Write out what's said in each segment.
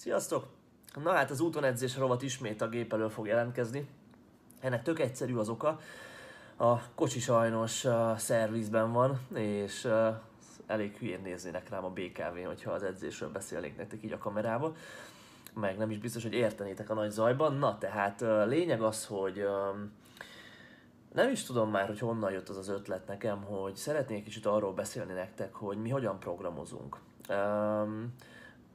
Sziasztok! Na hát az úton edzés rovat ismét a gép elől fog jelentkezni. Ennek tök egyszerű az oka. A kocsi sajnos uh, szervizben van, és uh, elég hülyén néznének rám a BKV-n, hogyha az edzésről beszélnék nektek így a kamerába. Meg nem is biztos, hogy értenétek a nagy zajban. Na, tehát uh, lényeg az, hogy um, nem is tudom már, hogy honnan jött az az ötlet nekem, hogy szeretnék kicsit arról beszélni nektek, hogy mi hogyan programozunk. Um,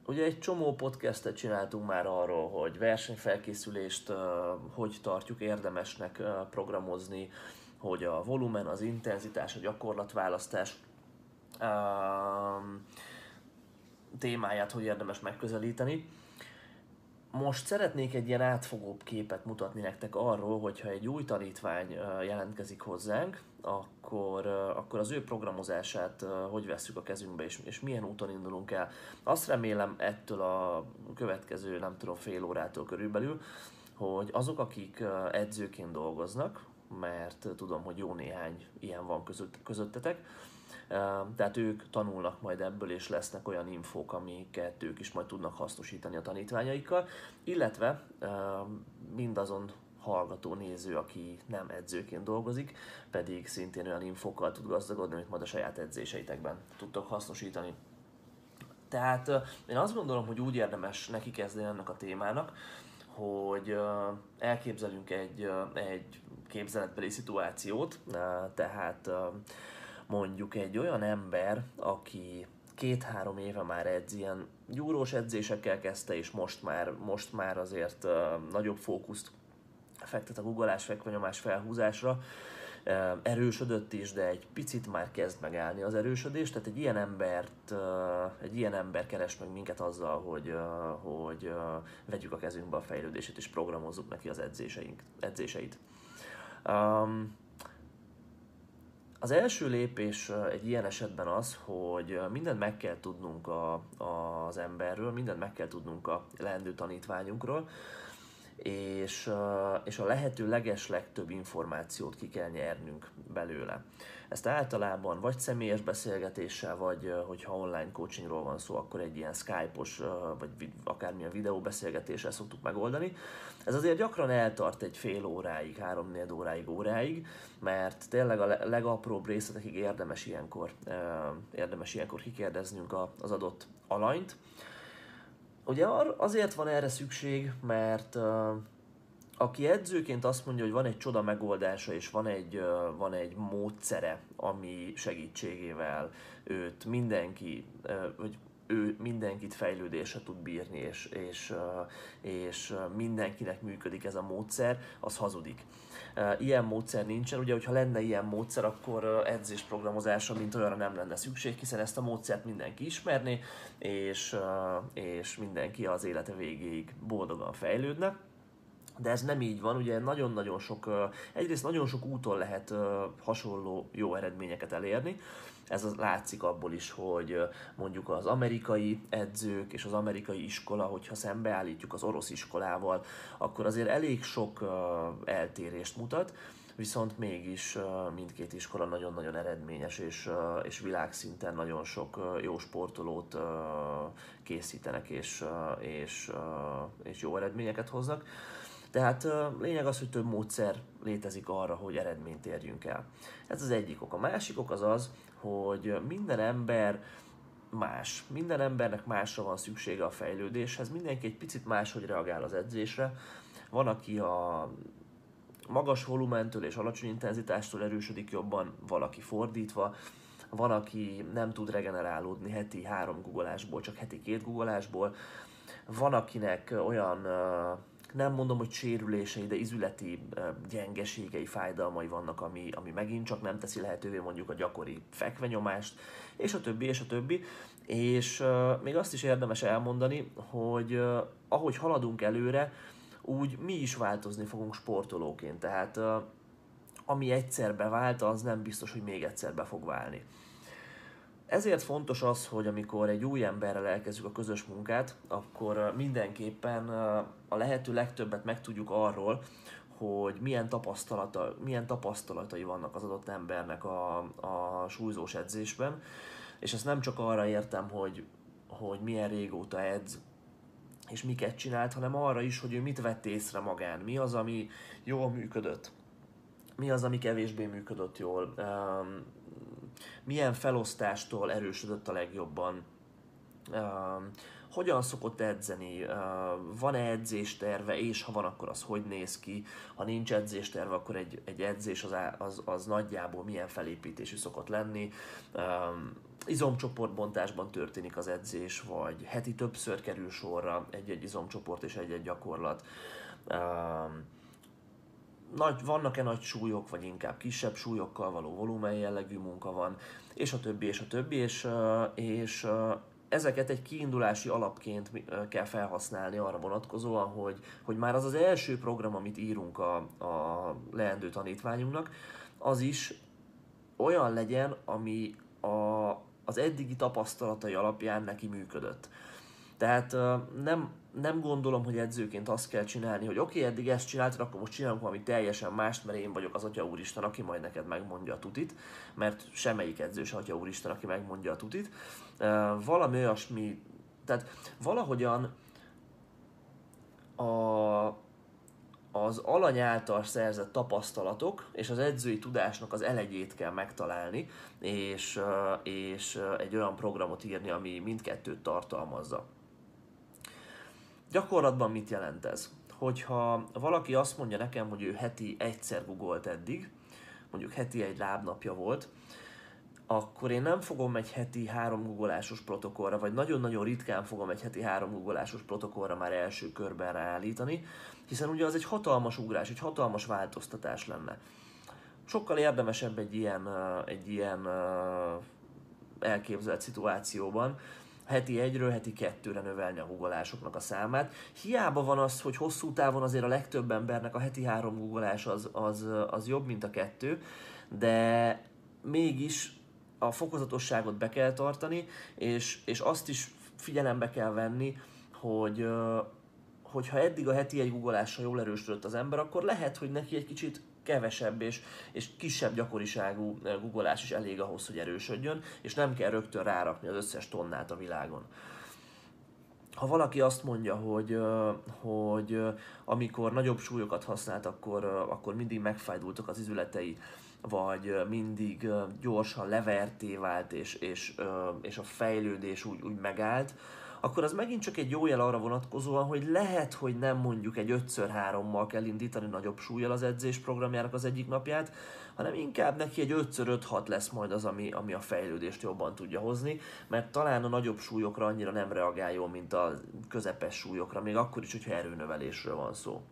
Ugye egy csomó podcastet csináltunk már arról, hogy versenyfelkészülést hogy tartjuk érdemesnek programozni, hogy a volumen, az intenzitás, a gyakorlatválasztás témáját hogy érdemes megközelíteni. Most szeretnék egy ilyen átfogóbb képet mutatni nektek arról, hogyha egy új tanítvány jelentkezik hozzánk, akkor, akkor az ő programozását hogy vesszük a kezünkbe, és, és milyen úton indulunk el. Azt remélem ettől a következő, nem tudom, fél órától körülbelül, hogy azok, akik edzőként dolgoznak, mert tudom, hogy jó néhány ilyen van között, közöttetek, tehát ők tanulnak majd ebből, és lesznek olyan infók, amiket ők is majd tudnak hasznosítani a tanítványaikkal, illetve mindazon hallgató, néző, aki nem edzőként dolgozik, pedig szintén olyan infókkal tud gazdagodni, amit majd a saját edzéseitekben tudtok hasznosítani. Tehát én azt gondolom, hogy úgy érdemes neki kezdeni ennek a témának, hogy elképzelünk egy, egy képzeletbeli szituációt, tehát mondjuk egy olyan ember, aki két-három éve már edz, ilyen gyúrós edzésekkel kezdte, és most már, most már azért uh, nagyobb fókuszt fektet a guggolás, fekvenyomás felhúzásra, uh, erősödött is, de egy picit már kezd megállni az erősödés, tehát egy ilyen embert, uh, egy ilyen ember keres meg minket azzal, hogy, uh, hogy vegyük a kezünkbe a fejlődését, és programozzuk neki az edzéseink, edzéseit. Um, az első lépés egy ilyen esetben az, hogy mindent meg kell tudnunk a, az emberről, mindent meg kell tudnunk a leendő tanítványunkról, és, és a lehető leges legtöbb információt ki kell nyernünk belőle. Ezt általában vagy személyes beszélgetéssel, vagy hogyha online coachingról van szó, akkor egy ilyen Skype-os, vagy akármilyen videóbeszélgetéssel szoktuk megoldani. Ez azért gyakran eltart egy fél óráig, három-négy óráig, óráig, mert tényleg a legapróbb részletekig érdemes ilyenkor, érdemes ilyenkor kikérdeznünk az adott alanyt, Ugye azért van erre szükség, mert uh, aki edzőként azt mondja, hogy van egy csoda megoldása, és van egy, uh, van egy módszere, ami segítségével őt mindenki, uh, hogy ő mindenkit fejlődésre tud bírni, és, és, és mindenkinek működik ez a módszer, az hazudik. Ilyen módszer nincsen, ugye, hogyha lenne ilyen módszer, akkor edzésprogramozása mint olyanra nem lenne szükség, hiszen ezt a módszert mindenki ismerné, és, és mindenki az élete végéig boldogan fejlődne. De ez nem így van, ugye nagyon-nagyon sok, egyrészt nagyon sok úton lehet hasonló jó eredményeket elérni, ez az látszik abból is, hogy mondjuk az amerikai edzők és az amerikai iskola, hogyha szembeállítjuk az orosz iskolával, akkor azért elég sok eltérést mutat, viszont mégis mindkét iskola nagyon-nagyon eredményes, és, és világszinten nagyon sok jó sportolót készítenek, és, és, és jó eredményeket hoznak. Tehát lényeg az, hogy több módszer létezik arra, hogy eredményt érjünk el. Ez az egyik ok. A másik ok az az, hogy minden ember más. Minden embernek másra van szüksége a fejlődéshez, mindenki egy picit máshogy reagál az edzésre. Van, aki a magas volumentől és alacsony intenzitástól erősödik jobban, valaki fordítva, van, aki nem tud regenerálódni heti három guggolásból, csak heti két guggolásból, van, akinek olyan nem mondom, hogy sérülései, de izületi gyengeségei, fájdalmai vannak, ami, ami megint csak nem teszi lehetővé mondjuk a gyakori fekvenyomást, és a többi, és a többi. És uh, még azt is érdemes elmondani, hogy uh, ahogy haladunk előre, úgy mi is változni fogunk sportolóként. Tehát uh, ami egyszer bevált, az nem biztos, hogy még egyszer be fog válni. Ezért fontos az, hogy amikor egy új emberrel elkezdjük a közös munkát, akkor mindenképpen a lehető legtöbbet megtudjuk arról, hogy milyen, tapasztalata, milyen tapasztalatai vannak az adott embernek a, a súlyzós edzésben, és ezt nem csak arra értem, hogy, hogy milyen régóta edz, és miket csinált, hanem arra is, hogy ő mit vett észre magán, mi az, ami jól működött, mi az, ami kevésbé működött jól, um, milyen felosztástól erősödött a legjobban, hogyan szokott edzeni, van-e edzésterve, és ha van, akkor az hogy néz ki, ha nincs edzésterve, akkor egy, egy edzés az, az, az nagyjából milyen felépítésű szokott lenni, izomcsoportbontásban történik az edzés, vagy heti többször kerül sorra egy-egy izomcsoport és egy-egy gyakorlat. Um, nagy, vannak-e nagy súlyok, vagy inkább kisebb súlyokkal való volumen jellegű munka van, és a többi, és a többi, és, és ezeket egy kiindulási alapként kell felhasználni arra vonatkozóan, hogy, hogy már az az első program, amit írunk a, a leendő tanítványunknak, az is olyan legyen, ami a, az eddigi tapasztalatai alapján neki működött. Tehát nem, nem gondolom, hogy edzőként azt kell csinálni, hogy oké, okay, eddig ezt csináltad, akkor most csinálunk valami teljesen mást, mert én vagyok az Atya Úristen, aki majd neked megmondja a tutit, mert semmelyik edző sem Atya Úristen, aki megmondja a tutit. Valami olyasmi, tehát valahogyan a, az alany által szerzett tapasztalatok és az edzői tudásnak az elegyét kell megtalálni, és, és egy olyan programot írni, ami mindkettőt tartalmazza. Gyakorlatban mit jelent ez? Hogyha valaki azt mondja nekem, hogy ő heti egyszer googolt eddig, mondjuk heti egy lábnapja volt, akkor én nem fogom egy heti három guggolásos protokollra, vagy nagyon-nagyon ritkán fogom egy heti három guggolásos protokollra már első körben ráállítani, hiszen ugye az egy hatalmas ugrás, egy hatalmas változtatás lenne. Sokkal érdemesebb egy ilyen, egy ilyen elképzelt szituációban, heti egyről heti kettőre növelni a googolásoknak a számát. Hiába van az, hogy hosszú távon azért a legtöbb embernek a heti három googolás az, az, az jobb, mint a kettő, de mégis a fokozatosságot be kell tartani, és, és azt is figyelembe kell venni, hogy hogyha eddig a heti egy googleással jól erősödött az ember, akkor lehet, hogy neki egy kicsit kevesebb és, és kisebb gyakoriságú eh, googolás is elég ahhoz, hogy erősödjön, és nem kell rögtön rárakni az összes tonnát a világon. Ha valaki azt mondja, hogy, eh, hogy eh, amikor nagyobb súlyokat használt, akkor, akkor mindig megfájdultak az izületei, vagy mindig gyorsan leverté vált, és, és, és a fejlődés úgy, úgy megállt, akkor az megint csak egy jó jel arra vonatkozóan, hogy lehet, hogy nem mondjuk egy 5x3-mal kell indítani nagyobb súlyjal az edzés programjának az egyik napját, hanem inkább neki egy 5x5-6 lesz majd az, ami, ami a fejlődést jobban tudja hozni, mert talán a nagyobb súlyokra annyira nem reagál jól, mint a közepes súlyokra, még akkor is, hogyha erőnövelésről van szó.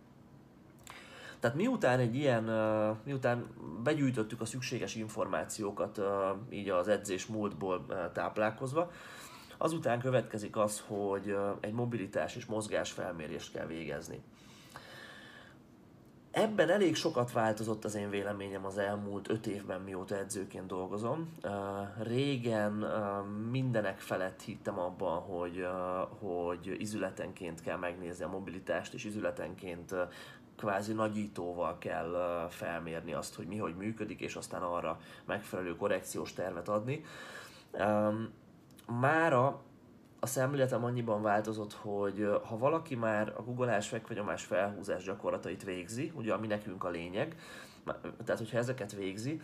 Tehát miután egy ilyen, miután begyűjtöttük a szükséges információkat így az edzés múltból táplálkozva, Azután következik az, hogy egy mobilitás és mozgás felmérést kell végezni. Ebben elég sokat változott az én véleményem az elmúlt öt évben, mióta edzőként dolgozom. Régen mindenek felett hittem abban, hogy, hogy izületenként kell megnézni a mobilitást, és izületenként kvázi nagyítóval kell felmérni azt, hogy mi hogy működik, és aztán arra megfelelő korrekciós tervet adni mára a szemléletem annyiban változott, hogy ha valaki már a googleás, fekvenyomás, felhúzás gyakorlatait végzi, ugye ami nekünk a lényeg, tehát hogyha ezeket végzi,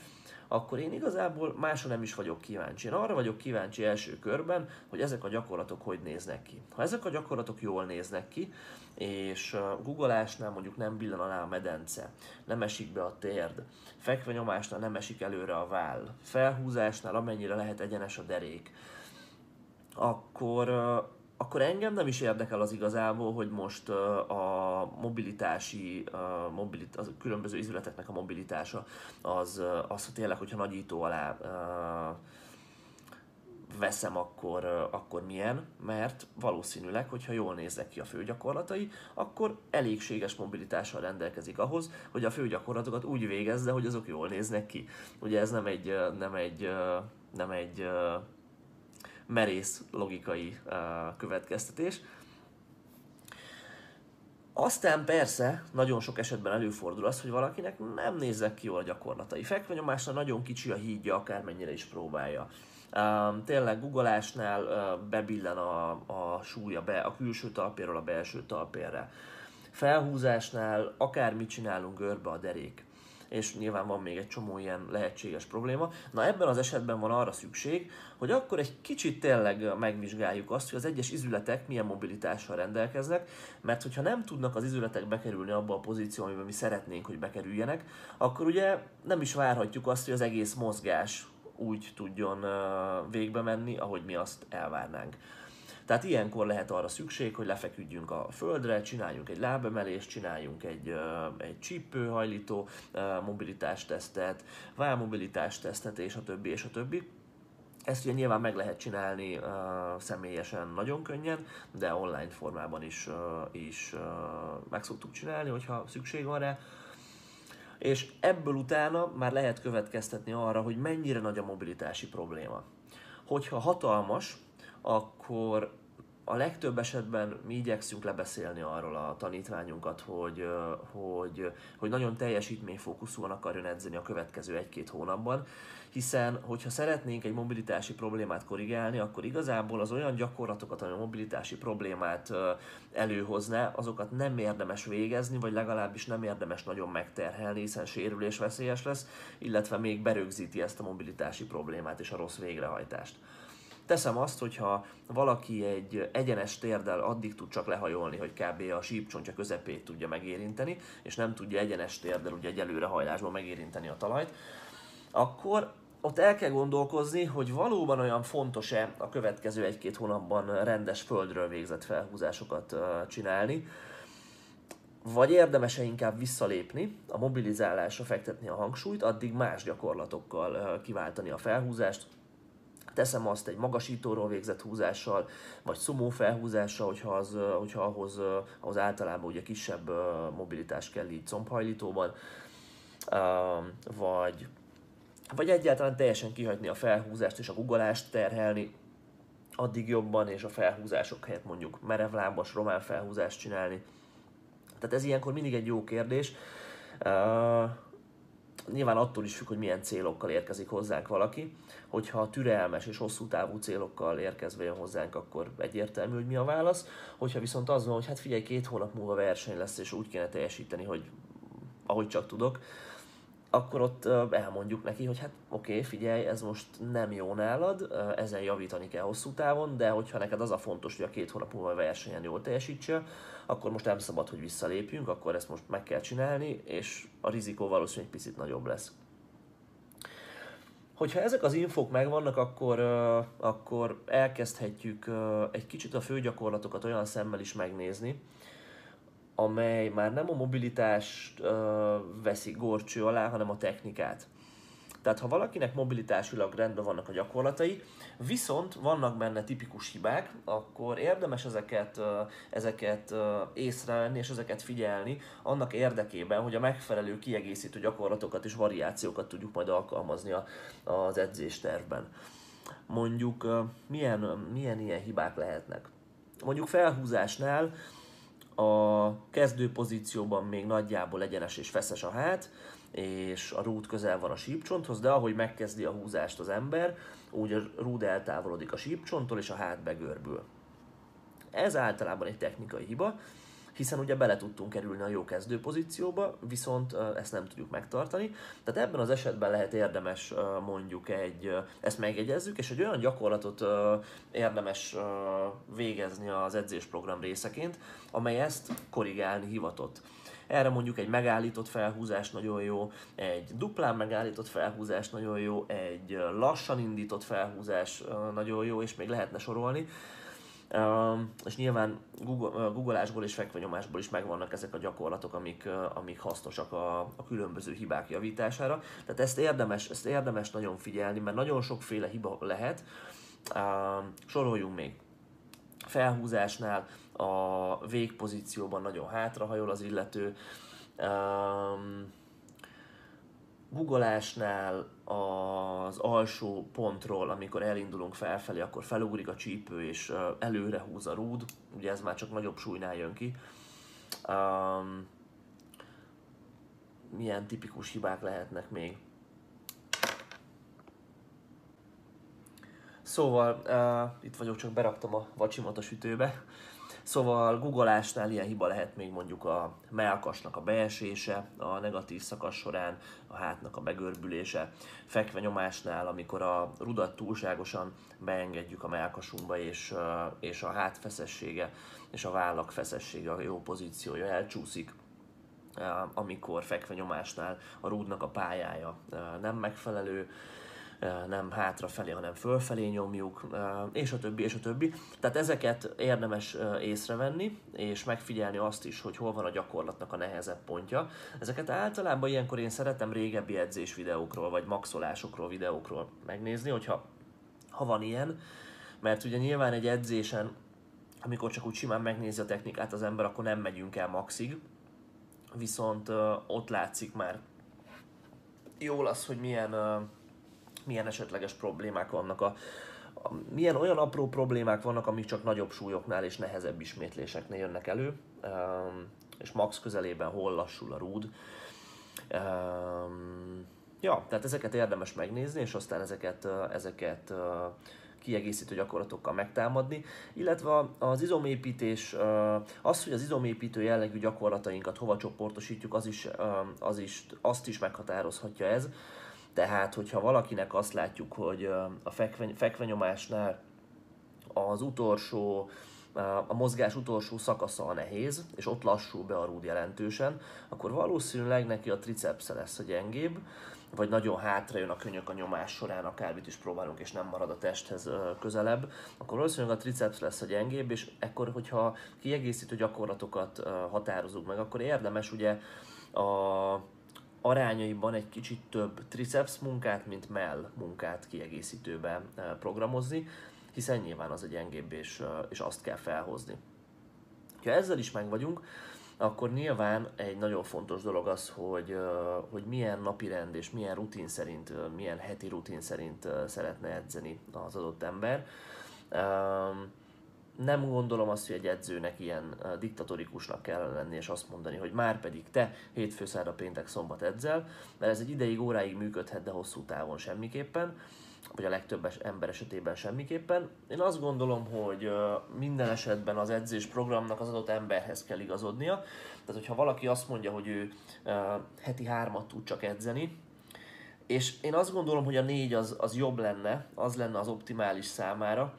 akkor én igazából másra nem is vagyok kíváncsi. Én arra vagyok kíváncsi első körben, hogy ezek a gyakorlatok hogy néznek ki. Ha ezek a gyakorlatok jól néznek ki, és googleásnál mondjuk nem billen alá a medence, nem esik be a térd, fekvenyomásnál nem esik előre a váll, felhúzásnál amennyire lehet egyenes a derék, akkor, akkor engem nem is érdekel az igazából, hogy most a mobilitási, a, mobilit, a különböző izületeknek a mobilitása az, az hogy tényleg, hogyha nagyító alá veszem, akkor, akkor milyen, mert valószínűleg, hogyha jól néznek ki a főgyakorlatai, akkor elégséges mobilitással rendelkezik ahhoz, hogy a főgyakorlatokat úgy végezze, hogy azok jól néznek ki. Ugye ez nem egy, nem egy, nem egy merész logikai következtetés. Aztán persze nagyon sok esetben előfordul az, hogy valakinek nem néznek ki jól a gyakorlatai. Fekvenyomásra nagyon kicsi a hídja, akármennyire is próbálja. Um, tényleg googolásnál uh, bebillen a, a súlya be, a külső talpéről a belső talpérre. Felhúzásnál akármit csinálunk görbe a derék és nyilván van még egy csomó ilyen lehetséges probléma. Na ebben az esetben van arra szükség, hogy akkor egy kicsit tényleg megvizsgáljuk azt, hogy az egyes izületek milyen mobilitással rendelkeznek, mert hogyha nem tudnak az izületek bekerülni abba a pozícióba, amiben mi szeretnénk, hogy bekerüljenek, akkor ugye nem is várhatjuk azt, hogy az egész mozgás úgy tudjon végbe menni, ahogy mi azt elvárnánk. Tehát ilyenkor lehet arra szükség, hogy lefeküdjünk a földre, csináljunk egy lábemelést, csináljunk egy, egy csípőhajlító mobilitástesztet, válmobilitástesztet, és a többi, és a többi. Ezt ugye nyilván meg lehet csinálni uh, személyesen nagyon könnyen, de online formában is, uh, is uh, meg szoktuk csinálni, hogyha szükség van rá. És ebből utána már lehet következtetni arra, hogy mennyire nagy a mobilitási probléma. Hogyha hatalmas, akkor a legtöbb esetben mi igyekszünk lebeszélni arról a tanítványunkat, hogy, hogy, hogy nagyon teljesítményfókuszúan akarjon edzeni a következő egy-két hónapban, hiszen hogyha szeretnénk egy mobilitási problémát korrigálni, akkor igazából az olyan gyakorlatokat, ami a mobilitási problémát előhozná, azokat nem érdemes végezni, vagy legalábbis nem érdemes nagyon megterhelni, hiszen sérülés veszélyes lesz, illetve még berögzíti ezt a mobilitási problémát és a rossz végrehajtást. Teszem azt, hogyha valaki egy egyenes térdel addig tud csak lehajolni, hogy kb. a sípcsontja közepét tudja megérinteni, és nem tudja egyenes térdel ugye egy előrehajlásban megérinteni a talajt, akkor ott el kell gondolkozni, hogy valóban olyan fontos-e a következő egy-két hónapban rendes földről végzett felhúzásokat csinálni, vagy érdemes-e inkább visszalépni, a mobilizálásra fektetni a hangsúlyt, addig más gyakorlatokkal kiváltani a felhúzást, teszem azt egy magasítóról végzett húzással, vagy szumó felhúzással, hogyha, az, hogyha ahhoz, ahhoz általában ugye kisebb mobilitás kell így combhajlítóban, vagy, vagy egyáltalán teljesen kihagyni a felhúzást és a guggolást terhelni, addig jobban, és a felhúzások helyett mondjuk merevlábas, román felhúzást csinálni. Tehát ez ilyenkor mindig egy jó kérdés. Nyilván attól is függ, hogy milyen célokkal érkezik hozzánk valaki. Hogyha türelmes és hosszú távú célokkal érkezve jön hozzánk, akkor egyértelmű, hogy mi a válasz. Hogyha viszont az van, hogy hát figyelj, két hónap múlva verseny lesz, és úgy kéne teljesíteni, hogy ahogy csak tudok, akkor ott elmondjuk neki, hogy hát oké, okay, figyelj, ez most nem jó nálad, ezen javítani kell hosszú távon, de hogyha neked az a fontos, hogy a két hónap múlva versenyen jól teljesítse, akkor most nem szabad, hogy visszalépjünk, akkor ezt most meg kell csinálni, és a rizikó valószínűleg egy picit nagyobb lesz. Hogyha ezek az infok megvannak, akkor, akkor elkezdhetjük egy kicsit a főgyakorlatokat olyan szemmel is megnézni, amely már nem a mobilitást ö, veszi gorcső alá, hanem a technikát. Tehát ha valakinek mobilitásilag rendben vannak a gyakorlatai, viszont vannak benne tipikus hibák, akkor érdemes ezeket, ezeket észrevenni és ezeket figyelni annak érdekében, hogy a megfelelő kiegészítő gyakorlatokat és variációkat tudjuk majd alkalmazni az edzéstervben. Mondjuk milyen, milyen ilyen hibák lehetnek? Mondjuk felhúzásnál a kezdő pozícióban még nagyjából egyenes és feszes a hát, és a rúd közel van a sípcsonthoz, de ahogy megkezdi a húzást az ember, úgy a rúd eltávolodik a sípcsonttól, és a hát begörbül. Ez általában egy technikai hiba, hiszen ugye bele tudtunk kerülni a jó kezdő pozícióba, viszont ezt nem tudjuk megtartani. Tehát ebben az esetben lehet érdemes mondjuk egy, ezt megjegyezzük, és egy olyan gyakorlatot érdemes végezni az edzésprogram részeként, amely ezt korrigálni hivatott. Erre mondjuk egy megállított felhúzás nagyon jó, egy duplán megállított felhúzás nagyon jó, egy lassan indított felhúzás nagyon jó, és még lehetne sorolni. És nyilván Google, googleásból és fekvenyomásból is megvannak ezek a gyakorlatok, amik, amik hasznosak a, a különböző hibák javítására. Tehát ezt érdemes, ezt érdemes nagyon figyelni, mert nagyon sokféle hiba lehet. Soroljunk még. Felhúzásnál a végpozícióban nagyon hátrahajol az illető. Um, googolásnál az alsó pontról, amikor elindulunk felfelé, akkor felugrik a csípő és előre húz a rúd, ugye ez már csak nagyobb súlynál jön ki. Um, milyen tipikus hibák lehetnek még? Szóval, uh, itt vagyok, csak beraktam a vacsimat a sütőbe. Szóval googolásnál ilyen hiba lehet még mondjuk a melkasnak a beesése, a negatív szakasz során, a hátnak a begörbülése, fekve nyomásnál, amikor a rudat túlságosan beengedjük a melkasunkba, és, és a hát feszessége és a vállak feszessége, a jó pozíciója elcsúszik, amikor fekve nyomásnál a rúdnak a pályája nem megfelelő, nem hátrafelé, hanem fölfelé nyomjuk, és a többi, és a többi. Tehát ezeket érdemes észrevenni, és megfigyelni azt is, hogy hol van a gyakorlatnak a nehezebb pontja. Ezeket általában ilyenkor én szeretem régebbi edzés videókról, vagy maxolásokról, videókról megnézni, hogyha ha van ilyen, mert ugye nyilván egy edzésen, amikor csak úgy simán megnézi a technikát az ember, akkor nem megyünk el maxig, viszont ott látszik már jól az, hogy milyen milyen esetleges problémák vannak a, a, milyen olyan apró problémák vannak, amik csak nagyobb súlyoknál és nehezebb ismétléseknél jönnek elő, um, és max közelében hol lassul a rúd. Um, ja, tehát ezeket érdemes megnézni, és aztán ezeket, ezeket kiegészítő gyakorlatokkal megtámadni, illetve az izomépítés, az, hogy az izomépítő jellegű gyakorlatainkat hova csoportosítjuk, az is, az is, azt is meghatározhatja ez. Tehát, hogyha valakinek azt látjuk, hogy a fekve, fekvenyomásnál az utolsó, a mozgás utolsó szakasza a nehéz, és ott lassul be a rúd jelentősen, akkor valószínűleg neki a tricepsze lesz a gyengébb, vagy nagyon hátra jön a könyök a nyomás során, akármit is próbálunk, és nem marad a testhez közelebb, akkor valószínűleg a triceps lesz a gyengébb, és ekkor, hogyha kiegészítő gyakorlatokat határozunk meg, akkor érdemes ugye a arányaiban egy kicsit több triceps munkát, mint mell munkát kiegészítőbe eh, programozni, hiszen nyilván az a gyengébb, és, eh, és azt kell felhozni. Ha ezzel is meg vagyunk, akkor nyilván egy nagyon fontos dolog az, hogy, eh, hogy milyen napi rend és milyen rutin szerint, milyen heti rutin szerint szeretne edzeni az adott ember. Ehm, nem gondolom azt, hogy egy edzőnek ilyen diktatorikusnak kell lenni, és azt mondani, hogy már pedig te hétfő, szerda, péntek, szombat edzel, mert ez egy ideig, óráig működhet, de hosszú távon semmiképpen, vagy a legtöbb ember esetében semmiképpen. Én azt gondolom, hogy minden esetben az edzés programnak az adott emberhez kell igazodnia. Tehát, hogyha valaki azt mondja, hogy ő heti hármat tud csak edzeni, és én azt gondolom, hogy a négy az, az jobb lenne, az lenne az optimális számára,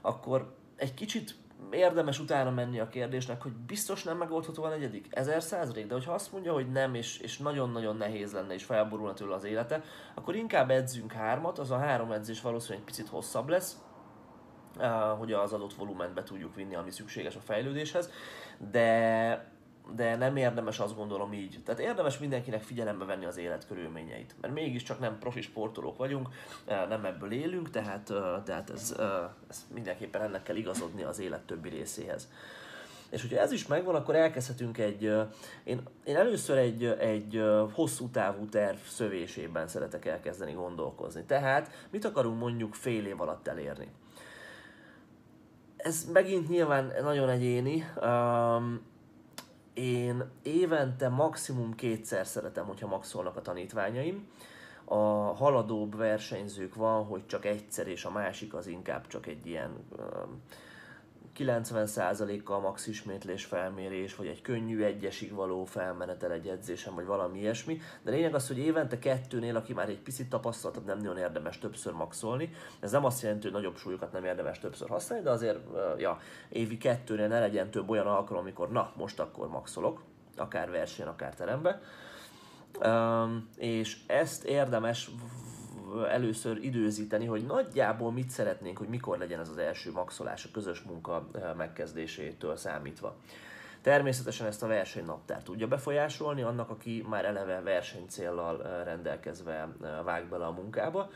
akkor egy kicsit érdemes utána menni a kérdésnek, hogy biztos nem megoldható a negyedik? Ezer százalék? De hogyha azt mondja, hogy nem, és, és nagyon-nagyon nehéz lenne, és felborulna tőle az élete, akkor inkább edzünk hármat, az a három edzés valószínűleg egy picit hosszabb lesz, hogy az adott volument be tudjuk vinni, ami szükséges a fejlődéshez, de de nem érdemes azt gondolom így. Tehát érdemes mindenkinek figyelembe venni az élet körülményeit. Mert mégiscsak nem profi sportolók vagyunk, eh, nem ebből élünk, tehát, eh, tehát ez, eh, ez mindenképpen ennek kell igazodni az élet többi részéhez. És hogyha ez is megvan, akkor elkezdhetünk egy, én, én először egy, egy hosszú távú terv szövésében szeretek elkezdeni gondolkozni. Tehát mit akarunk mondjuk fél év alatt elérni? Ez megint nyilván nagyon egyéni, um, én évente maximum kétszer szeretem, hogyha maxolnak a tanítványaim. A haladóbb versenyzők van, hogy csak egyszer, és a másik az inkább csak egy ilyen 90%-kal max ismétlés felmérés, vagy egy könnyű egyesig való felmenetel egy edzésen, vagy valami ilyesmi. De lényeg az, hogy évente kettőnél, aki már egy picit tapasztaltabb, nem nagyon érdemes többször maxolni. Ez nem azt jelenti, hogy nagyobb súlyokat nem érdemes többször használni, de azért ja, évi kettőnél ne legyen több olyan alkalom, amikor na, most akkor maxolok, akár versenyen, akár terembe. Um, és ezt érdemes először időzíteni, hogy nagyjából mit szeretnénk, hogy mikor legyen ez az első maxolás a közös munka megkezdésétől számítva. Természetesen ezt a versenynaptár tudja befolyásolni, annak, aki már eleve versenycéllal rendelkezve vág bele a munkába.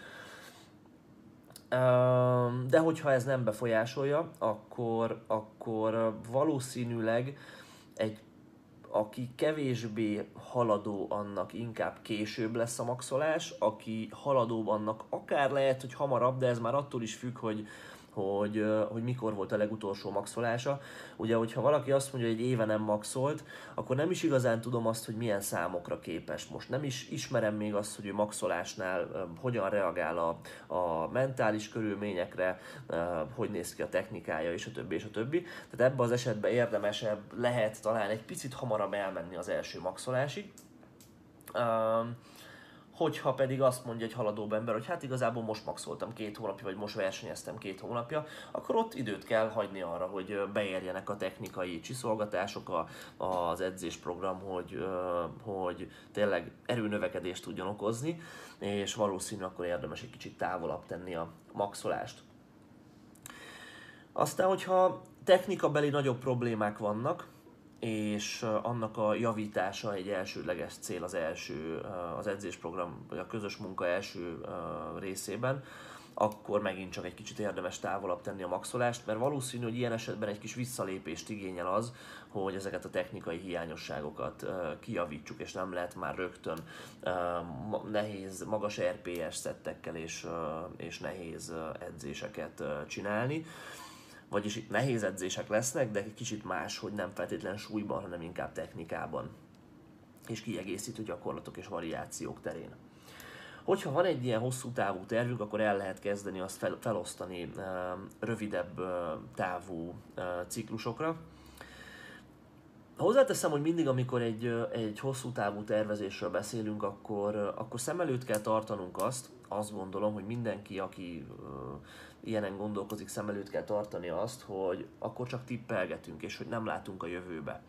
De hogyha ez nem befolyásolja, akkor, akkor valószínűleg egy aki kevésbé haladó, annak inkább később lesz a maxolás, aki haladóbb, annak akár lehet, hogy hamarabb, de ez már attól is függ, hogy, hogy, hogy mikor volt a legutolsó maxolása. Ugye, hogyha valaki azt mondja, hogy egy éve nem maxolt, akkor nem is igazán tudom azt, hogy milyen számokra képes most. Nem is ismerem még azt, hogy ő maxolásnál hogyan reagál a, a mentális körülményekre, hogy néz ki a technikája, és a többi, és a többi. Tehát ebben az esetben érdemesebb lehet talán egy picit hamarabb elmenni az első maxolásig. Um, hogyha pedig azt mondja egy haladó ember, hogy hát igazából most maxoltam két hónapja, vagy most versenyeztem két hónapja, akkor ott időt kell hagyni arra, hogy beérjenek a technikai csiszolgatások, a, az edzésprogram, hogy, hogy tényleg erőnövekedést tudjon okozni, és valószínű akkor érdemes egy kicsit távolabb tenni a maxolást. Aztán, hogyha technikabeli nagyobb problémák vannak, és annak a javítása egy elsődleges cél az első, az edzésprogram, vagy a közös munka első részében, akkor megint csak egy kicsit érdemes távolabb tenni a maxolást, mert valószínű, hogy ilyen esetben egy kis visszalépést igényel az, hogy ezeket a technikai hiányosságokat kijavítsuk, és nem lehet már rögtön nehéz, magas RPS szettekkel és, és nehéz edzéseket csinálni vagyis itt nehéz edzések lesznek, de egy kicsit más, hogy nem feltétlen súlyban, hanem inkább technikában és kiegészítő gyakorlatok és variációk terén. Hogyha van egy ilyen hosszú távú tervünk, akkor el lehet kezdeni azt fel, felosztani rövidebb távú ciklusokra. Hozzáteszem, hogy mindig, amikor egy, egy hosszú távú tervezésről beszélünk, akkor, akkor szem előtt kell tartanunk azt, azt gondolom, hogy mindenki, aki ilyenen gondolkozik, szem előtt kell tartani azt, hogy akkor csak tippelgetünk, és hogy nem látunk a jövőbe.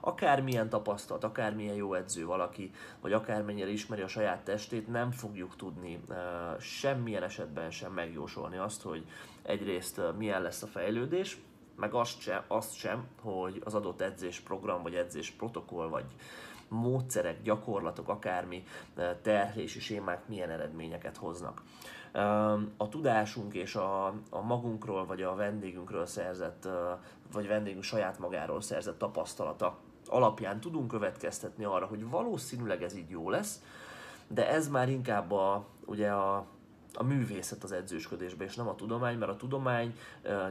Akármilyen tapasztalt, akármilyen jó edző valaki, vagy akármennyire ismeri a saját testét, nem fogjuk tudni uh, semmilyen esetben sem megjósolni azt, hogy egyrészt uh, milyen lesz a fejlődés, meg azt sem, azt sem, hogy az adott edzésprogram, vagy edzés protokoll, vagy módszerek, gyakorlatok, akármi terhelési sémák milyen eredményeket hoznak. A tudásunk és a, a magunkról vagy a vendégünkről szerzett, vagy vendégünk saját magáról szerzett tapasztalata alapján tudunk következtetni arra, hogy valószínűleg ez így jó lesz, de ez már inkább a, ugye a, a művészet az edzősködésben, és nem a tudomány, mert a tudomány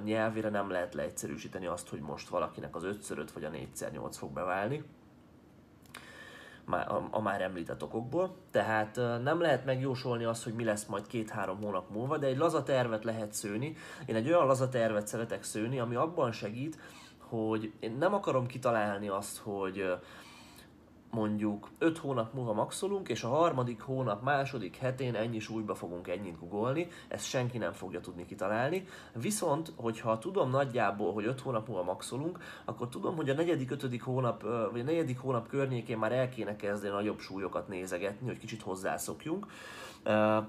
nyelvére nem lehet leegyszerűsíteni azt, hogy most valakinek az 5x5 vagy a 4x8 fog beválni a, már említett okokból. Tehát nem lehet megjósolni azt, hogy mi lesz majd két-három hónap múlva, de egy laza tervet lehet szőni. Én egy olyan laza tervet szeretek szőni, ami abban segít, hogy én nem akarom kitalálni azt, hogy mondjuk 5 hónap múlva maxolunk, és a harmadik hónap második hetén ennyi súlyba fogunk ennyit googolni, ezt senki nem fogja tudni kitalálni. Viszont, hogyha tudom nagyjából, hogy 5 hónap múlva maxolunk, akkor tudom, hogy a negyedik, ötödik hónap, vagy a negyedik hónap környékén már el kéne kezdeni nagyobb súlyokat nézegetni, hogy kicsit hozzászokjunk.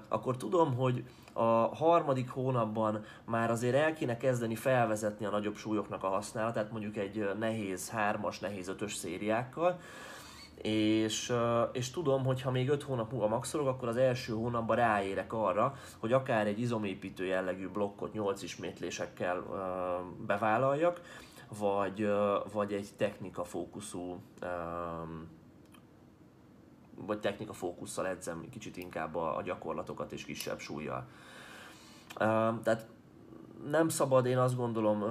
Akkor tudom, hogy a harmadik hónapban már azért el kéne kezdeni felvezetni a nagyobb súlyoknak a használatát, mondjuk egy nehéz hármas, nehéz ötös szériákkal, és, és tudom, hogy ha még 5 hónap múlva maxolok, akkor az első hónapban ráérek arra, hogy akár egy izomépítő jellegű blokkot 8 ismétlésekkel bevállaljak, vagy, vagy egy technika fókuszú vagy technika fókusszal edzem kicsit inkább a, a gyakorlatokat és kisebb súlyjal. Tehát nem szabad, én azt gondolom,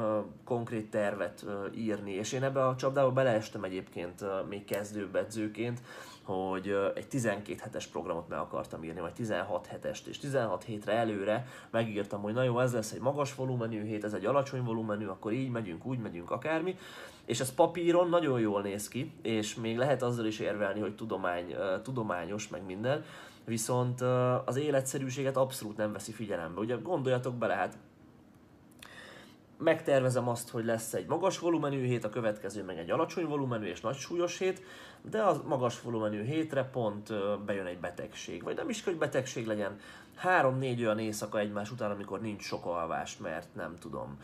konkrét tervet írni, és én ebbe a csapdába beleestem egyébként még kezdőbb edzőként, hogy egy 12 hetes programot meg akartam írni, vagy 16 hetest, és 16 hétre előre megírtam, hogy na jó, ez lesz egy magas volumenű hét, ez egy alacsony volumenű, akkor így megyünk, úgy megyünk, akármi, és ez papíron nagyon jól néz ki, és még lehet azzal is érvelni, hogy tudomány, tudományos, meg minden, viszont az életszerűséget abszolút nem veszi figyelembe. Ugye gondoljatok bele, hát megtervezem azt, hogy lesz egy magas volumenű hét, a következő meg egy alacsony volumenű és nagy súlyos hét, de a magas volumenű hétre pont bejön egy betegség, vagy nem is hogy betegség legyen, három-négy olyan éjszaka egymás után, amikor nincs sok alvás, mert nem tudom,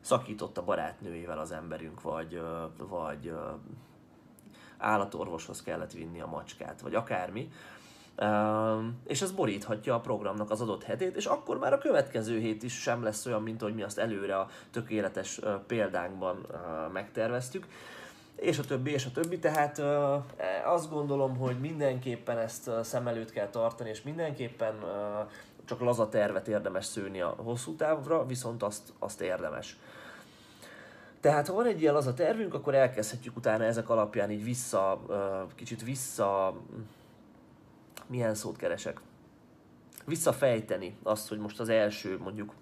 szakított a barátnőjével az emberünk, vagy, vagy állatorvoshoz kellett vinni a macskát, vagy akármi, és ez boríthatja a programnak az adott hetét, és akkor már a következő hét is sem lesz olyan, mint hogy mi azt előre a tökéletes példánkban megterveztük és a többi, és a többi. Tehát azt gondolom, hogy mindenképpen ezt szem előtt kell tartani, és mindenképpen csak laza tervet érdemes szőni a hosszú távra, viszont azt, azt érdemes. Tehát ha van egy ilyen laza tervünk, akkor elkezdhetjük utána ezek alapján így vissza, kicsit vissza, milyen szót keresek? Visszafejteni azt, hogy most az első mondjuk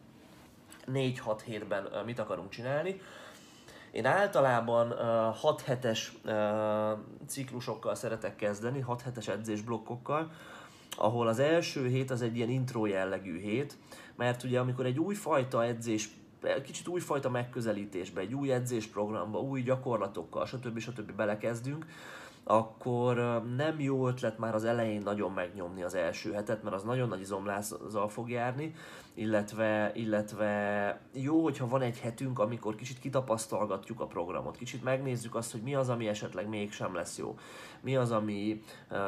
4-6 hétben mit akarunk csinálni. Én általában uh, 6 hetes ciklusokkal szeretek kezdeni, 6 hetes edzésblokkokkal, ahol az első hét az egy ilyen intro jellegű hét, mert ugye amikor egy újfajta edzés kicsit újfajta megközelítésbe, egy új edzésprogramba, új gyakorlatokkal, stb. stb. belekezdünk, akkor nem jó ötlet már az elején nagyon megnyomni az első hetet, mert az nagyon nagy izomlázzal fog járni, illetve, illetve jó, hogyha van egy hetünk, amikor kicsit kitapasztalgatjuk a programot, kicsit megnézzük azt, hogy mi az, ami esetleg mégsem lesz jó, mi az, ami uh,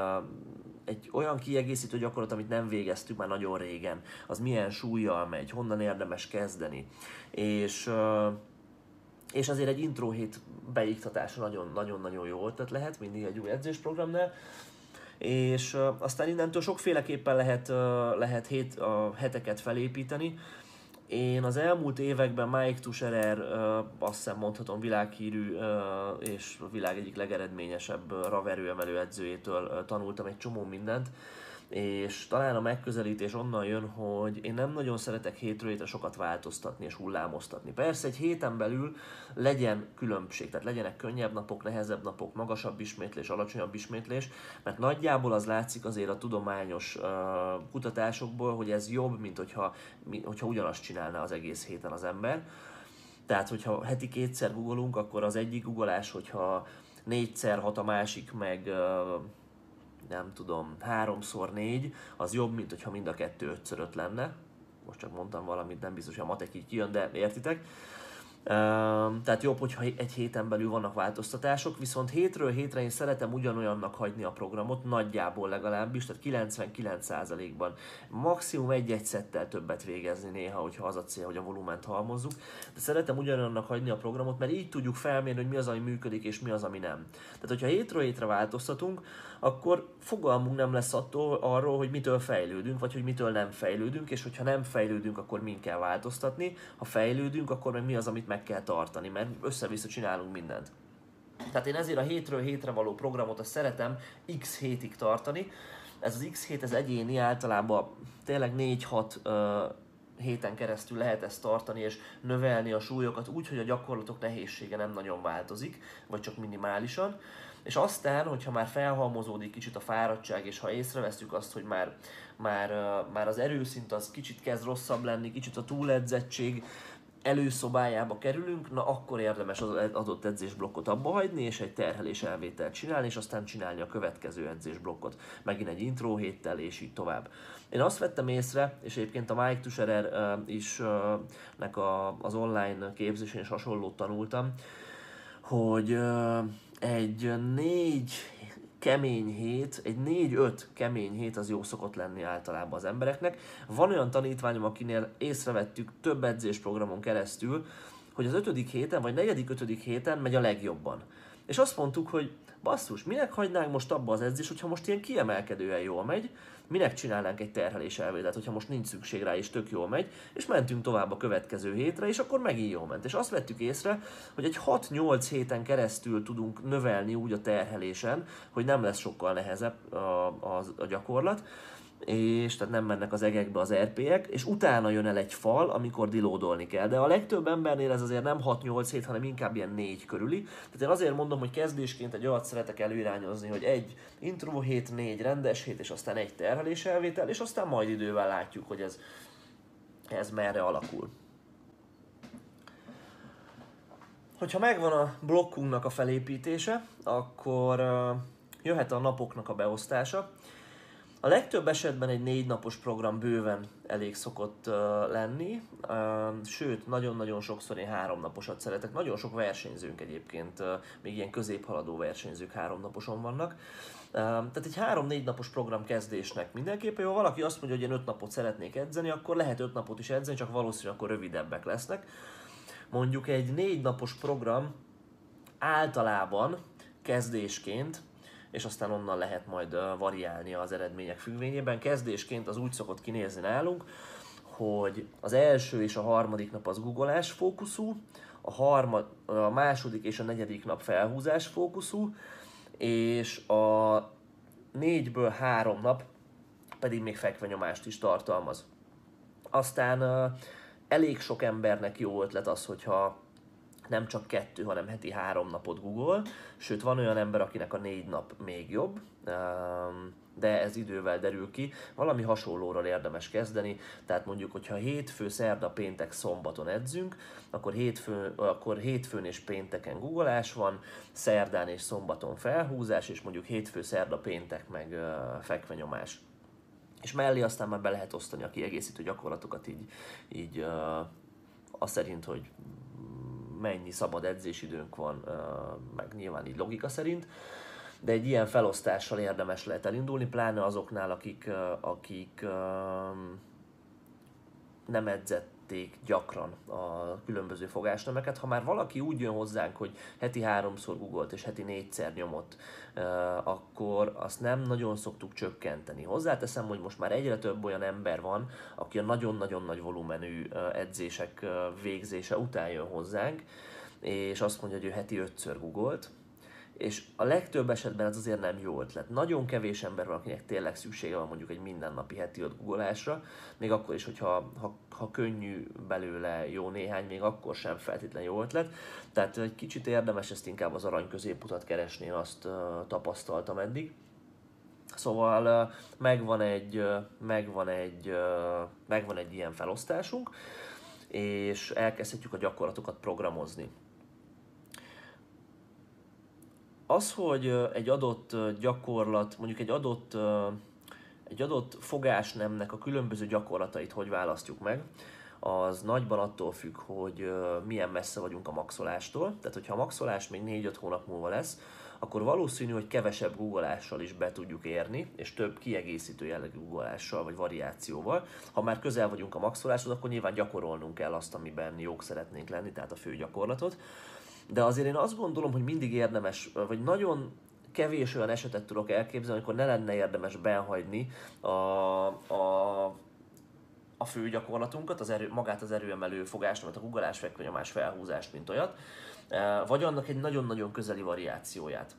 egy olyan kiegészítő gyakorlat, amit nem végeztük már nagyon régen, az milyen súlyjal megy, honnan érdemes kezdeni, és uh, és azért egy intro hét beiktatása nagyon-nagyon jó ötlet lehet, mindig egy új edzésprogramnál. És uh, aztán innentől sokféleképpen lehet, uh, lehet hét, a heteket felépíteni. Én az elmúlt években Mike Tuscherer, uh, azt hiszem mondhatom világhírű uh, és világ egyik legeredményesebb uh, raverőemelő edzőjétől uh, tanultam egy csomó mindent. Uh, és talán a megközelítés onnan jön, hogy én nem nagyon szeretek hétről hétre sokat változtatni és hullámoztatni. Persze egy héten belül legyen különbség, tehát legyenek könnyebb napok, nehezebb napok, magasabb ismétlés, alacsonyabb ismétlés, mert nagyjából az látszik azért a tudományos uh, kutatásokból, hogy ez jobb, mint hogyha, hogyha ugyanazt csinálna az egész héten az ember. Tehát, hogyha heti kétszer googolunk, akkor az egyik googolás, hogyha négyszer hat a másik, meg uh, nem tudom, háromszor négy, az jobb, mint hogyha mind a kettő ötször öt lenne. Most csak mondtam valamit, nem biztos, hogy a matek így kijön, de értitek. Tehát jobb, hogyha egy héten belül vannak változtatások, viszont hétről hétre én szeretem ugyanolyannak hagyni a programot, nagyjából legalábbis, tehát 99%-ban. Maximum egy-egy szettel többet végezni néha, hogyha az a cél, hogy a volument halmozzuk. De szeretem ugyanolyannak hagyni a programot, mert így tudjuk felmérni, hogy mi az, ami működik, és mi az, ami nem. Tehát, hogyha hétről hétre változtatunk, akkor fogalmunk nem lesz attól, arról, hogy mitől fejlődünk, vagy hogy mitől nem fejlődünk, és hogyha nem fejlődünk, akkor min kell változtatni, ha fejlődünk, akkor meg mi az, amit meg kell tartani, mert össze-vissza csinálunk mindent. Tehát én ezért a hétről hétre való programot azt szeretem x hétig tartani. Ez az x hét, ez egyéni, általában tényleg 4-6 héten keresztül lehet ezt tartani és növelni a súlyokat úgy, hogy a gyakorlatok nehézsége nem nagyon változik, vagy csak minimálisan. És aztán, hogyha már felhalmozódik kicsit a fáradtság, és ha észreveszünk azt, hogy már, már, már az erőszint az kicsit kezd rosszabb lenni, kicsit a túledzettség előszobájába kerülünk, na akkor érdemes az adott edzésblokkot abba hagyni, és egy terhelés elvételt csinálni, és aztán csinálni a következő edzésblokkot. Megint egy intro héttel, és így tovább. Én azt vettem észre, és egyébként a Mike Tuscherer is nek a, az online képzésén is hasonlót tanultam, hogy egy négy kemény hét, egy négy-öt kemény hét az jó szokott lenni általában az embereknek. Van olyan tanítványom, akinél észrevettük több edzésprogramon keresztül, hogy az ötödik héten, vagy negyedik, ötödik héten megy a legjobban. És azt mondtuk, hogy basszus, minek hagynánk most abba az edzés, hogyha most ilyen kiemelkedően jól megy, minek csinálnánk egy terhelés elvédet, hogyha most nincs szükség rá és tök jól megy, és mentünk tovább a következő hétre, és akkor megint jól ment. És azt vettük észre, hogy egy 6-8 héten keresztül tudunk növelni úgy a terhelésen, hogy nem lesz sokkal nehezebb a, a, a gyakorlat, és tehát nem mennek az egekbe az RP-ek, és utána jön el egy fal, amikor dilódolni kell. De a legtöbb embernél ez azért nem 6-8 hét, hanem inkább ilyen 4 körüli. Tehát én azért mondom, hogy kezdésként egy olyat szeretek előirányozni, hogy egy intro hét, négy rendes hét, és aztán egy terhelés elvétel, és aztán majd idővel látjuk, hogy ez, ez merre alakul. Hogyha megvan a blokkunknak a felépítése, akkor jöhet a napoknak a beosztása. A legtöbb esetben egy négy napos program bőven elég szokott uh, lenni, uh, sőt, nagyon-nagyon sokszor én három naposat szeretek. Nagyon sok versenyzőnk egyébként, uh, még ilyen középhaladó versenyzők három naposon vannak. Tehát egy három-négy napos program kezdésnek mindenképpen, ha valaki azt mondja, hogy én öt napot szeretnék edzeni, akkor lehet öt napot is edzeni, csak valószínűleg akkor rövidebbek lesznek. Mondjuk egy négy napos program általában kezdésként és aztán onnan lehet majd variálni az eredmények függvényében. Kezdésként az úgy szokott kinézni nálunk, hogy az első és a harmadik nap az googleás fókuszú, a, harmad, a második és a negyedik nap felhúzás fókuszú, és a négyből három nap pedig még fekvenyomást is tartalmaz. Aztán elég sok embernek jó ötlet az, hogyha nem csak kettő, hanem heti három napot Google, sőt van olyan ember, akinek a négy nap még jobb, de ez idővel derül ki. Valami hasonlóról érdemes kezdeni, tehát mondjuk, hogyha hétfő, szerda, péntek, szombaton edzünk, akkor, hétfő, akkor hétfőn és pénteken googleás van, szerdán és szombaton felhúzás, és mondjuk hétfő, szerda, péntek meg fekvenyomás. És mellé aztán már be lehet osztani a kiegészítő gyakorlatokat így, így uh, azt szerint, hogy mennyi szabad edzésidőnk van, meg nyilván így logika szerint, de egy ilyen felosztással érdemes lehet elindulni, pláne azoknál, akik, akik nem edzett említették gyakran a különböző fogásnemeket. Ha már valaki úgy jön hozzánk, hogy heti háromszor googolt és heti négyszer nyomott, akkor azt nem nagyon szoktuk csökkenteni. Hozzáteszem, hogy most már egyre több olyan ember van, aki a nagyon-nagyon nagy volumenű edzések végzése után jön hozzánk, és azt mondja, hogy ő heti ötször googolt, és a legtöbb esetben ez azért nem jó ötlet. Nagyon kevés ember van, akinek tényleg szüksége van mondjuk egy mindennapi heti öt googolásra, még akkor is, hogyha ha, ha könnyű belőle jó néhány, még akkor sem feltétlenül jó ötlet. Tehát egy kicsit érdemes ezt inkább az arany középutat keresni, azt uh, tapasztaltam eddig. Szóval uh, megvan egy, uh, megvan egy, uh, megvan egy ilyen felosztásunk, és elkezdhetjük a gyakorlatokat programozni az, hogy egy adott gyakorlat, mondjuk egy adott, egy adott fogásnemnek a különböző gyakorlatait hogy választjuk meg, az nagyban attól függ, hogy milyen messze vagyunk a maxolástól. Tehát, hogyha a maxolás még 4-5 hónap múlva lesz, akkor valószínű, hogy kevesebb googleással is be tudjuk érni, és több kiegészítő jellegű googleással vagy variációval. Ha már közel vagyunk a maxoláshoz, akkor nyilván gyakorolnunk kell azt, amiben jók szeretnénk lenni, tehát a fő gyakorlatot de azért én azt gondolom, hogy mindig érdemes, vagy nagyon kevés olyan esetet tudok elképzelni, amikor ne lenne érdemes behagyni a, a, a fő gyakorlatunkat, az erő, magát az erőemelő fogást, vagy a guggolás, fekvenyomás, felhúzást, mint olyat, e, vagy annak egy nagyon-nagyon közeli variációját.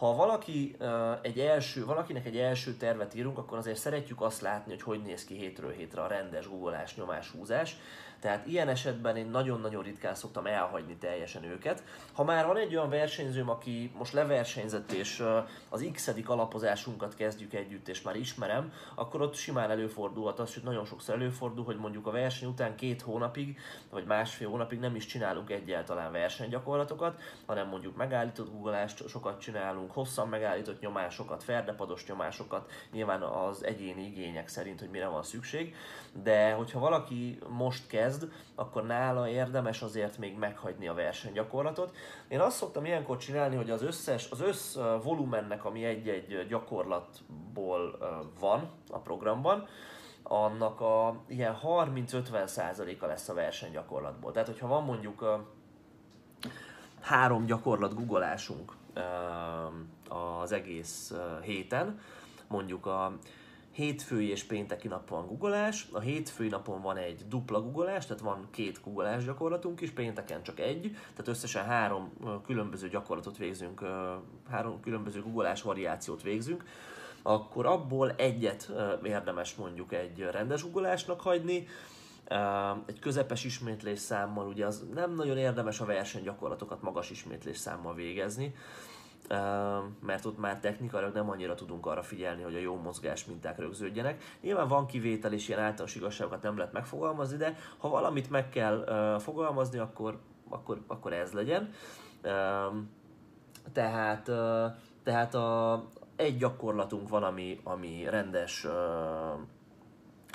Ha valaki egy első, valakinek egy első tervet írunk, akkor azért szeretjük azt látni, hogy hogy néz ki hétről hétre a rendes googolás, nyomás, húzás, tehát ilyen esetben én nagyon-nagyon ritkán szoktam elhagyni teljesen őket. Ha már van egy olyan versenyzőm, aki most leversenyzett és az x alapozásunkat kezdjük együtt és már ismerem, akkor ott simán előfordulhat az, hogy nagyon sokszor előfordul, hogy mondjuk a verseny után két hónapig, vagy másfél hónapig nem is csinálunk egyáltalán versenygyakorlatokat, hanem mondjuk megállított googolást sokat csinálunk, hosszan megállított nyomásokat, ferdepados nyomásokat, nyilván az egyéni igények szerint, hogy mire van szükség, de hogyha valaki most kezd, kezd, akkor nála érdemes azért még meghagyni a versenygyakorlatot. Én azt szoktam ilyenkor csinálni, hogy az összes, az össz volumennek, ami egy-egy gyakorlatból van a programban, annak a ilyen 30-50 a lesz a versenygyakorlatból. Tehát, hogyha van mondjuk három gyakorlat googolásunk az egész héten, mondjuk a hétfői és pénteki nap van googolás, a hétfői napon van egy dupla googolás, tehát van két googolás gyakorlatunk is, pénteken csak egy, tehát összesen három különböző gyakorlatot végzünk, három különböző googolás variációt végzünk, akkor abból egyet érdemes mondjuk egy rendes googolásnak hagyni, egy közepes ismétlés számmal, ugye az nem nagyon érdemes a versenygyakorlatokat magas ismétlés számmal végezni, mert ott már technikailag nem annyira tudunk arra figyelni, hogy a jó mozgás minták rögződjenek. Nyilván van kivétel és ilyen általános igazságokat nem lehet megfogalmazni, de ha valamit meg kell fogalmazni, akkor, akkor, akkor ez legyen. Tehát, tehát a, egy gyakorlatunk van, ami, ami rendes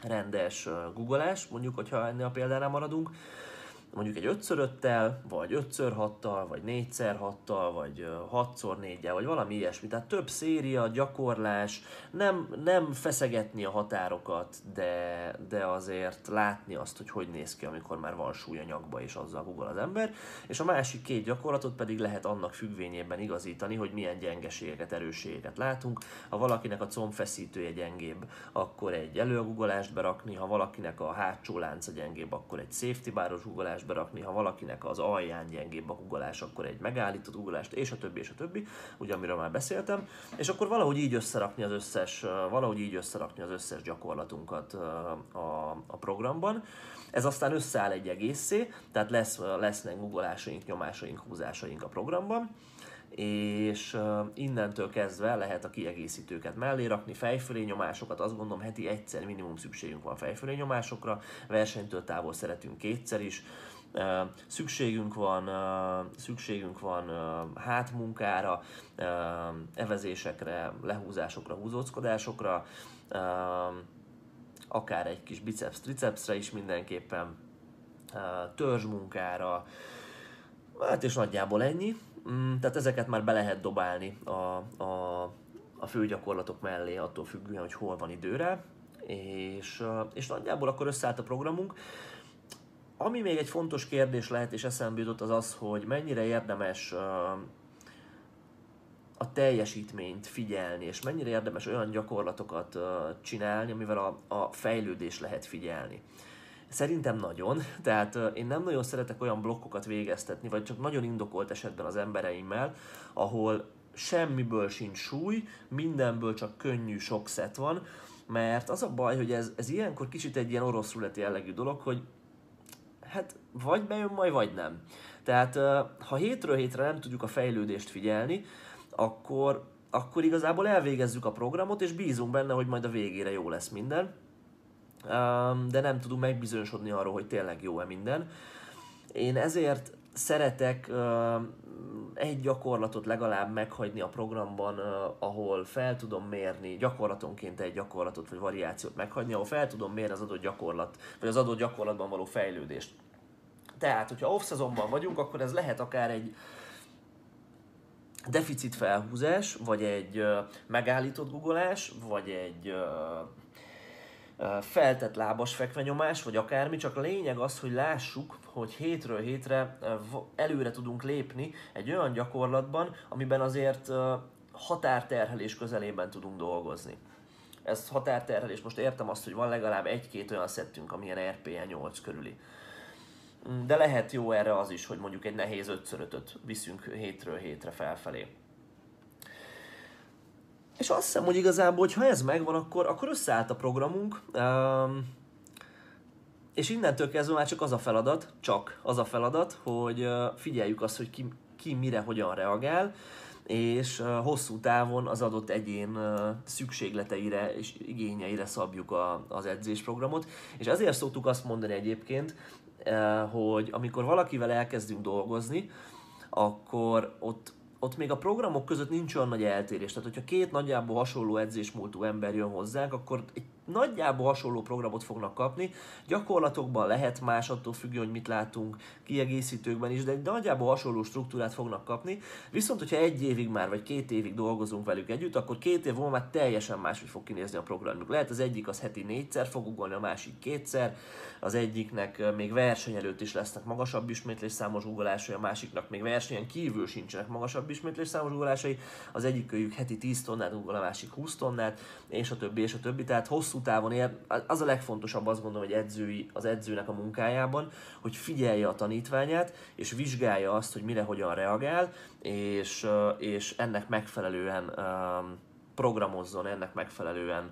rendes googleás, mondjuk, hogyha ennél a példánál maradunk, mondjuk egy 5 5 vagy 5 6 vagy 4 6 vagy 6 4 vagy valami ilyesmi. Tehát több széria, gyakorlás, nem, nem feszegetni a határokat, de, de azért látni azt, hogy hogy néz ki, amikor már van súly a nyakba, és azzal google az ember. És a másik két gyakorlatot pedig lehet annak függvényében igazítani, hogy milyen gyengeségeket, erősségeket látunk. Ha valakinek a combfeszítője gyengébb, akkor egy előagugolást berakni, ha valakinek a hátsó lánca gyengébb, akkor egy safety báros guggolást berakni, ha valakinek az alján gyengébb a guggolás, akkor egy megállított guggolást, és a többi, és a többi, ugye amiről már beszéltem, és akkor valahogy így összerakni az összes, valahogy így összerakni az összes gyakorlatunkat a, a programban. Ez aztán összeáll egy egészé, tehát lesz, lesznek guggolásaink, nyomásaink, húzásaink a programban, és innentől kezdve lehet a kiegészítőket mellé rakni, fejfölé nyomásokat, azt gondolom heti egyszer minimum szükségünk van fejfölé nyomásokra, versenytől távol szeretünk kétszer is, szükségünk van, szükségünk van hátmunkára, evezésekre, lehúzásokra, húzóckodásokra, akár egy kis biceps-tricepsre is mindenképpen, törzsmunkára, hát és nagyjából ennyi. Mm, tehát ezeket már be lehet dobálni a, a, a főgyakorlatok mellé, attól függően, hogy hol van időre, és, és nagyjából akkor összeállt a programunk. Ami még egy fontos kérdés lehet, és eszembe jutott, az az, hogy mennyire érdemes a teljesítményt figyelni, és mennyire érdemes olyan gyakorlatokat csinálni, amivel a, a fejlődés lehet figyelni. Szerintem nagyon, tehát én nem nagyon szeretek olyan blokkokat végeztetni, vagy csak nagyon indokolt esetben az embereimmel, ahol semmiből sincs súly, mindenből csak könnyű sok szet van, mert az a baj, hogy ez, ez ilyenkor kicsit egy ilyen orosz ruleti jellegű dolog, hogy hát vagy bejön majd, vagy nem. Tehát ha hétről hétre nem tudjuk a fejlődést figyelni, akkor, akkor igazából elvégezzük a programot, és bízunk benne, hogy majd a végére jó lesz minden de nem tudunk megbizonyosodni arról, hogy tényleg jó-e minden. Én ezért szeretek egy gyakorlatot legalább meghagyni a programban, ahol fel tudom mérni, gyakorlatonként egy gyakorlatot vagy variációt meghagyni, ahol fel tudom mérni az adott gyakorlat, vagy az adott gyakorlatban való fejlődést. Tehát, hogyha off vagyunk, akkor ez lehet akár egy deficit felhúzás, vagy egy megállított googolás, vagy egy feltett lábas fekvenyomás, vagy akármi, csak a lényeg az, hogy lássuk, hogy hétről hétre előre tudunk lépni egy olyan gyakorlatban, amiben azért határterhelés közelében tudunk dolgozni. Ez határterhelés, most értem azt, hogy van legalább egy-két olyan szettünk, amilyen RPE 8 körüli. Mm, de lehet jó erre az is, hogy mondjuk egy nehéz 5 viszünk hétről hétre felfelé. És azt hiszem, hogy igazából, hogy ha ez megvan, akkor, akkor összeállt a programunk, um, és innentől kezdve már csak az a feladat, csak az a feladat, hogy figyeljük azt, hogy ki, ki mire, hogyan reagál, és hosszú távon az adott egyén szükségleteire és igényeire szabjuk a, az edzésprogramot. És ezért szoktuk azt mondani egyébként, hogy amikor valakivel elkezdünk dolgozni, akkor ott ott még a programok között nincs olyan nagy eltérés. Tehát, hogyha két nagyjából hasonló edzésmúltú ember jön hozzánk, akkor egy nagyjából hasonló programot fognak kapni. Gyakorlatokban lehet más, attól függően, hogy mit látunk, kiegészítőkben is, de egy nagyjából hasonló struktúrát fognak kapni. Viszont, hogyha egy évig már, vagy két évig dolgozunk velük együtt, akkor két év múlva már teljesen máshogy fog kinézni a programjuk. Lehet az egyik az heti négyszer fog ugolni, a másik kétszer, az egyiknek még verseny előtt is lesznek magasabb ismétlés számos ugolásai, a másiknak még versenyen kívül sincsenek magasabb ismétlés számos ugolásai, az egyik heti 10 tonnát ugol, a másik 20 tonnát, és a többi, és a többi. Tehát hosszú távon ér, az a legfontosabb azt gondolom, hogy edzői, az edzőnek a munkájában, hogy figyelje a tanítványát, és vizsgálja azt, hogy mire hogyan reagál, és, és ennek megfelelően programozzon, ennek megfelelően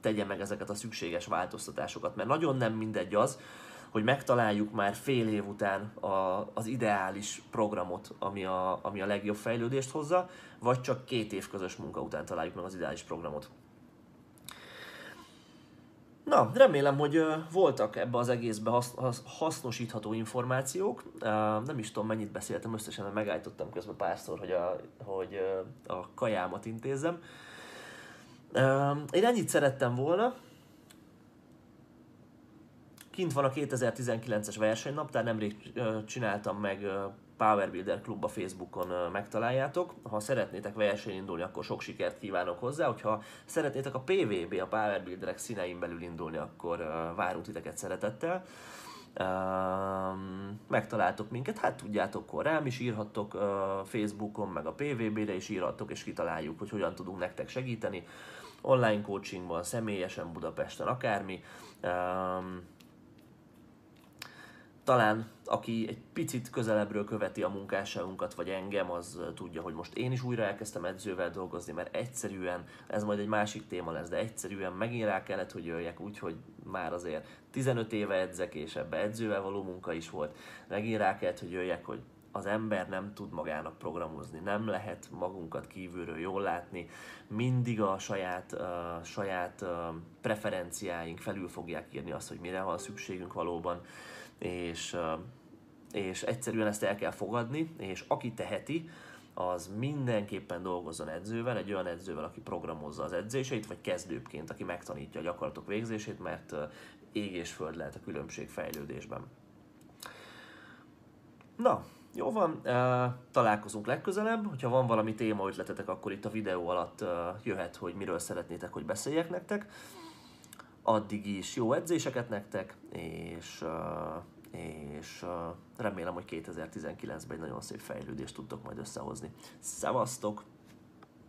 tegye meg ezeket a szükséges változtatásokat. Mert nagyon nem mindegy az, hogy megtaláljuk már fél év után a, az ideális programot, ami a, ami a legjobb fejlődést hozza, vagy csak két év közös munka után találjuk meg az ideális programot. Na, remélem, hogy voltak ebbe az egészbe hasznosítható információk. Nem is tudom, mennyit beszéltem összesen, mert megállítottam közben párszor, hogy a, hogy a kajámat intézzem. Én ennyit szerettem volna. Kint van a 2019-es versenynaptár, nemrég csináltam meg Power Builder Klub a Facebookon megtaláljátok. Ha szeretnétek versenyt indulni, akkor sok sikert kívánok hozzá. Hogyha szeretnétek a PVB, a Power Builderek színein belül indulni, akkor várunk titeket szeretettel. megtaláltok minket, hát tudjátok, akkor rám is írhattok Facebookon, meg a PVB-re is írhattok, és kitaláljuk, hogy hogyan tudunk nektek segíteni. Online coachingban, személyesen Budapesten, akármi talán aki egy picit közelebbről követi a munkásságunkat, vagy engem, az tudja, hogy most én is újra elkezdtem edzővel dolgozni, mert egyszerűen, ez majd egy másik téma lesz, de egyszerűen megint rá kellett, hogy jöjjek, úgyhogy már azért 15 éve edzek, és ebbe edzővel való munka is volt. Megint rá kellett, hogy jöjjek, hogy az ember nem tud magának programozni, nem lehet magunkat kívülről jól látni, mindig a saját, uh, saját uh, preferenciáink felül fogják írni azt, hogy mire van szükségünk valóban és, és egyszerűen ezt el kell fogadni, és aki teheti, az mindenképpen dolgozzon edzővel, egy olyan edzővel, aki programozza az edzéseit, vagy kezdőként, aki megtanítja a gyakorlatok végzését, mert ég és föld lehet a különbség fejlődésben. Na, jó van, találkozunk legközelebb. Hogyha van valami téma ötletetek, akkor itt a videó alatt jöhet, hogy miről szeretnétek, hogy beszéljek nektek addig is jó edzéseket nektek, és, és remélem, hogy 2019-ben egy nagyon szép fejlődést tudtok majd összehozni. Szevasztok!